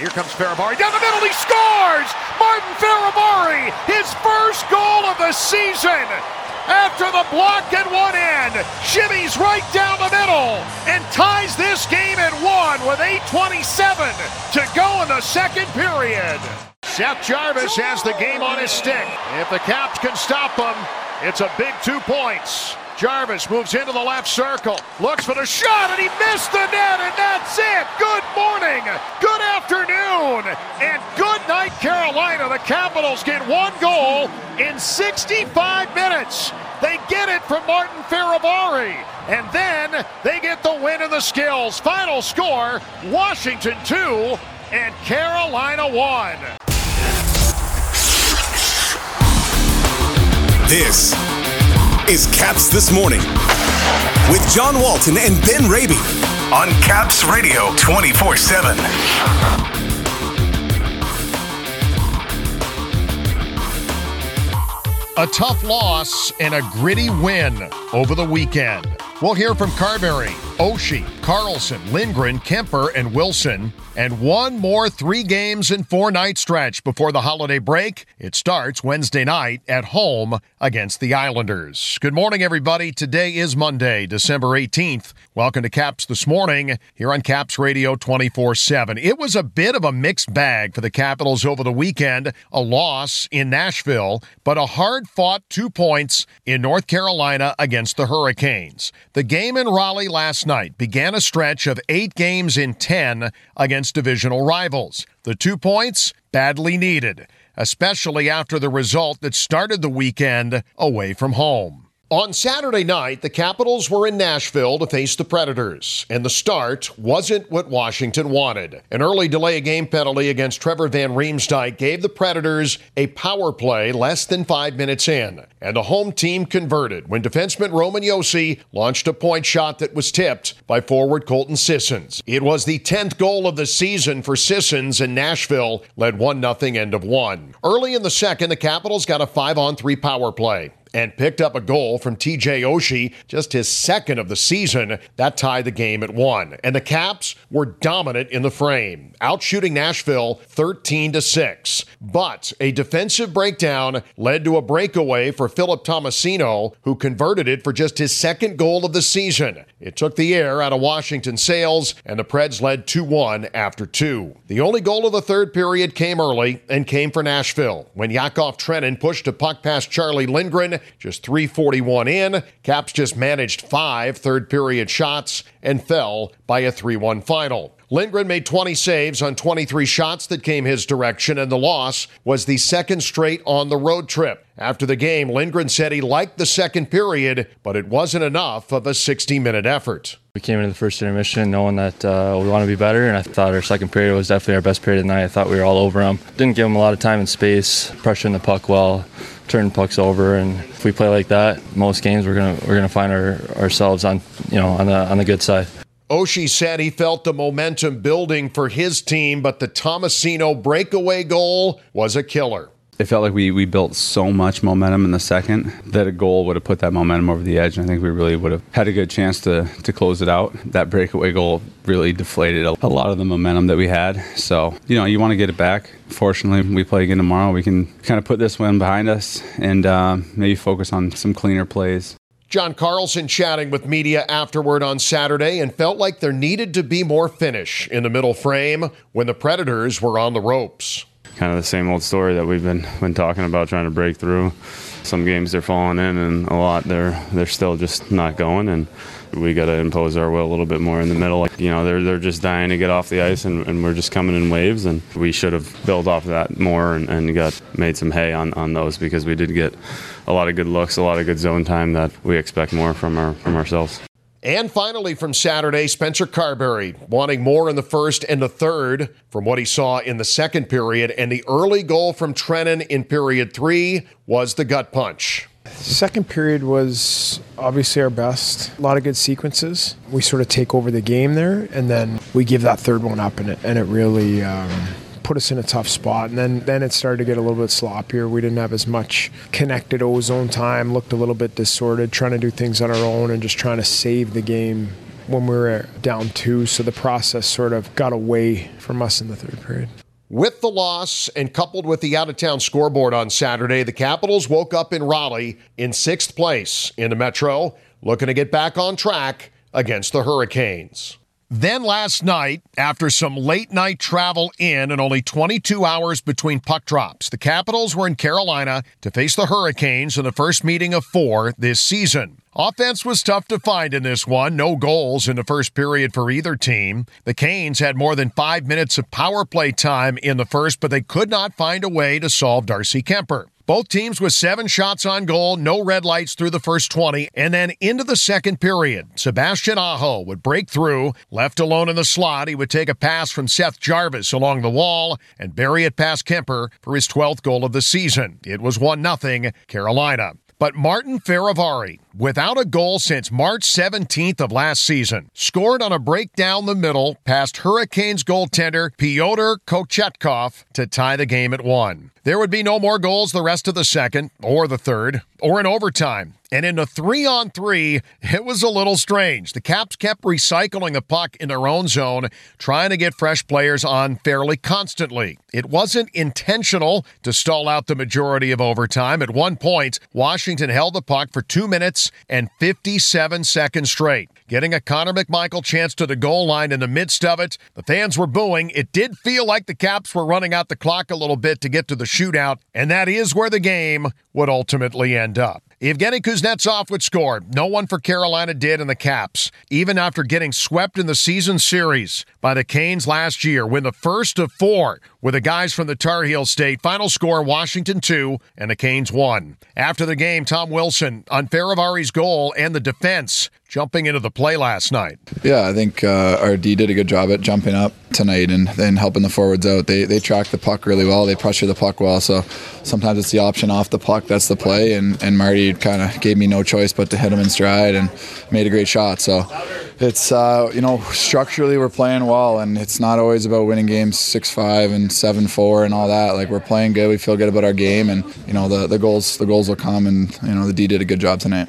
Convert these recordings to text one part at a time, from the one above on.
Here comes Fehervary down the middle. He scores! Martin Fehervary, his first goal of the season. After the block at one end, shimmies right down the middle and ties this game at one with 8:27 to go in the second period. Seth Jarvis has the game on his stick. If the Caps can stop him, it's a big two points. Jarvis moves into the left circle, looks for the shot, and he missed the net, and that's it. Good morning, good afternoon, and good night, Carolina. The Capitals get one goal in 65 minutes. They get it from Martin Fehervary, and then they get the win in the skills. Final score Washington 2 and Carolina 1. This is Caps This Morning with John Walton and Ben Raby on Caps Radio 24 7. A tough loss and a gritty win over the weekend. We'll hear from Carbery, Oshie, Carlson, Lindgren, Kuemper, and Wilson, and one more three games and four night stretch before the holiday break. It starts Wednesday night at home against the Islanders. Good morning, everybody. Today is Monday, December 18th. Welcome to Caps This Morning here on Caps Radio 24 7. It was a bit of a mixed bag for the Capitals over the weekend. A loss in Nashville, but a hard fought two points in North Carolina against the Hurricanes. The game in Raleigh last night began a stretch of eight games in 10 against divisional rivals. The two points, badly needed, especially after the result that started the weekend away from home. On Saturday night, the Capitals were in Nashville to face the Predators, and the start wasn't what Washington wanted. An early delay game penalty against Trevor Van Riemsdyk gave the Predators a power play less than five minutes in, and the home team converted when defenseman Roman Josi launched a point shot that was tipped by forward Colton Sissons. It was the 10th goal of the season for Sissons, and Nashville led 1 0 end of one. Early in the second, the Capitals got a 5 on 3 power play and picked up a goal from TJ Oshie, just his second of the season. That tied the game at one. And the Caps were dominant in the frame, outshooting Nashville 13 to 6. But a defensive breakdown led to a breakaway for Philip Tomasino, who converted it for just his second goal of the season. It took the air out of Washington sails, and the Preds led 2 1 after two. The only goal of the third period came early and came for Nashville when Yakov Trenin pushed a puck past Charlie Lindgren just 341 in. Caps just managed five third period shots and fell by a 3 1 final. Lindgren made 20 saves on 23 shots that came his direction, and the loss was the second straight on the road trip. After the game, Lindgren said he liked the second period, but it wasn't enough of a 60 minute effort. We came into the first intermission knowing that uh, we want to be better, and I thought our second period was definitely our best period of the night. I thought we were all over them. Didn't give them a lot of time and space, pressuring the puck well, turning pucks over, and if we play like that, most games we're gonna we're gonna find our, ourselves on you know on the on the good side. Oshie said he felt the momentum building for his team, but the Tomasino breakaway goal was a killer. It felt like we, we built so much momentum in the second that a goal would have put that momentum over the edge. And I think we really would have had a good chance to, to close it out. That breakaway goal really deflated a, lot of the momentum that we had. So, you know, you want to get it back. Fortunately, we play again tomorrow. We can kind of put this one behind us and uh, maybe focus on some cleaner plays. John Carlson chatting with media afterward on Saturday and felt like there needed to be more finish in the middle frame when the Predators were on the ropes. Kind of the same old story that we've been been talking about trying to break through. Some games they're falling in and a lot they're they're still just not going and we got to impose our will a little bit more in the middle. You know, they're, they're just dying to get off the ice, and, and we're just coming in waves. And we should have built off of that more and, and got made some hay on, on those because we did get a lot of good looks, a lot of good zone time that we expect more from our from ourselves. And finally, from Saturday, Spencer Carbery wanting more in the first and the third from what he saw in the second period. And the early goal from Trenin in period three was the gut punch. Second period was obviously our best. A lot of good sequences. We sort of take over the game there, and then we give that third one up, and it, and it really um, put us in a tough spot. And then, then it started to get a little bit sloppier. We didn't have as much connected ozone time, looked a little bit disordered, trying to do things on our own and just trying to save the game when we were down two. So the process sort of got away from us in the third period. With the loss and coupled with the out of town scoreboard on Saturday, the Capitals woke up in Raleigh in sixth place in the Metro, looking to get back on track against the Hurricanes. Then last night, after some late night travel in and only 22 hours between puck drops, the Capitals were in Carolina to face the Hurricanes in the first meeting of four this season. Offense was tough to find in this one. No goals in the first period for either team. The Canes had more than five minutes of power play time in the first, but they could not find a way to solve Darcy Kuemper. Both teams with seven shots on goal, no red lights through the first 20, and then into the second period. Sebastian Aho would break through. Left alone in the slot, he would take a pass from Seth Jarvis along the wall and bury it past Kuemper for his 12th goal of the season. It was 1 0 Carolina. But Martin Fehervary, without a goal since March 17th of last season, scored on a break down the middle past Hurricanes goaltender Pyotr Kochetkov to tie the game at one. There would be no more goals the rest of the second, or the third, or in overtime. And in the three on three, it was a little strange. The Caps kept recycling the puck in their own zone, trying to get fresh players on fairly constantly. It wasn't intentional to stall out the majority of overtime. At one point, Washington held the puck for two minutes and 57 seconds straight, getting a Connor McMichael chance to the goal line in the midst of it. The fans were booing. It did feel like the Caps were running out the clock a little bit to get to the shootout, and that is where the game would ultimately end up. Evgeny Kuznetsov would score. No one for Carolina did in the Caps, even after getting swept in the season series by the Canes last year, when the first of four were the guys from the Tar Heel State. Final score Washington 2 and the Canes 1. After the game, Tom Wilson on Fehervary's goal and the defense jumping into the play last night. Yeah, I think uh, our D did a good job at jumping up tonight and then helping the forwards out. They they track the puck really well. They pressure the puck well. So sometimes it's the option off the puck. That's the play. And and Marty kind of gave me no choice but to hit him in stride and made a great shot. So it's uh, you know structurally we're playing well, and it's not always about winning games six five and seven four and all that. Like we're playing good. We feel good about our game, and you know the the goals the goals will come. And you know the D did a good job tonight.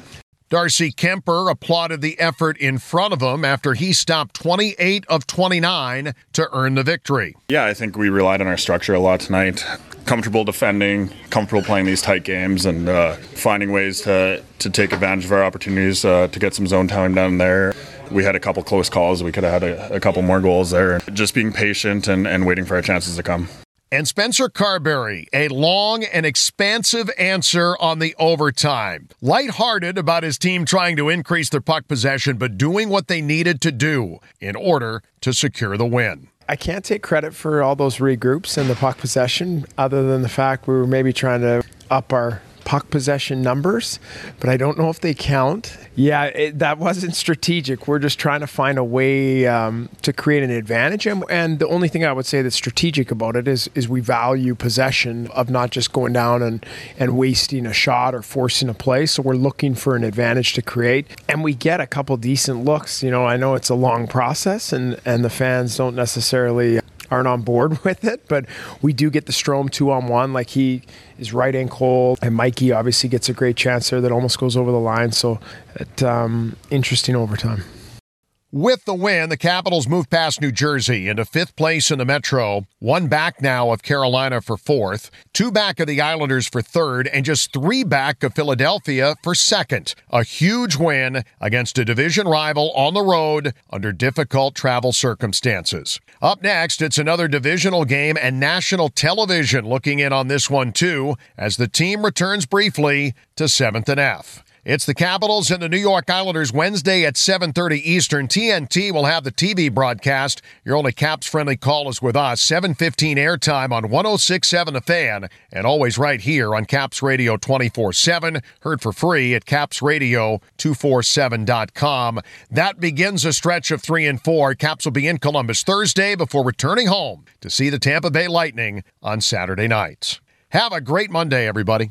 Darcy Kuemper applauded the effort in front of him after he stopped 28 of 29 to earn the victory. Yeah, I think we relied on our structure a lot tonight. Comfortable defending, comfortable playing these tight games, and uh, finding ways to, to take advantage of our opportunities uh, to get some zone time down there. We had a couple close calls. We could have had a, a couple more goals there. Just being patient and, and waiting for our chances to come. And Spencer Carbery, a long and expansive answer on the overtime. Lighthearted about his team trying to increase their puck possession, but doing what they needed to do in order to secure the win. I can't take credit for all those regroups and the puck possession, other than the fact we were maybe trying to up our puck possession numbers, but I don't know if they count. Yeah, it, that wasn't strategic. We're just trying to find a way um, to create an advantage, and, and, the only thing I would say that's strategic about it is is we value possession of not just going down and and wasting a shot or forcing a play. So we're looking for an advantage to create, and we get a couple decent looks. You know, I know it's a long process, and and the fans don't necessarily aren't on board with it, but we do get the Strome two on one. Like he is right and cold, and Mikey obviously gets a great chance there that almost goes over the line. So, it, um, interesting overtime. With the win, the Capitals move past New Jersey into fifth place in the Metro, one back now of Carolina for fourth, two back of the Islanders for third, and just three back of Philadelphia for second. A huge win against a division rival on the road under difficult travel circumstances. Up next, it's another divisional game and national television looking in on this one too, as the team returns briefly to 7th and F. It's the Capitals and the New York Islanders Wednesday at 7:30 Eastern. TNT will have the TV broadcast. Your only Caps friendly call is with us. 7:15 airtime on 106.7 The Fan and always right here on Caps Radio 24/7. Heard for free at capsradio247.com. That begins a stretch of 3 and 4. Caps will be in Columbus Thursday before returning home to see the Tampa Bay Lightning on Saturday nights. Have a great Monday everybody.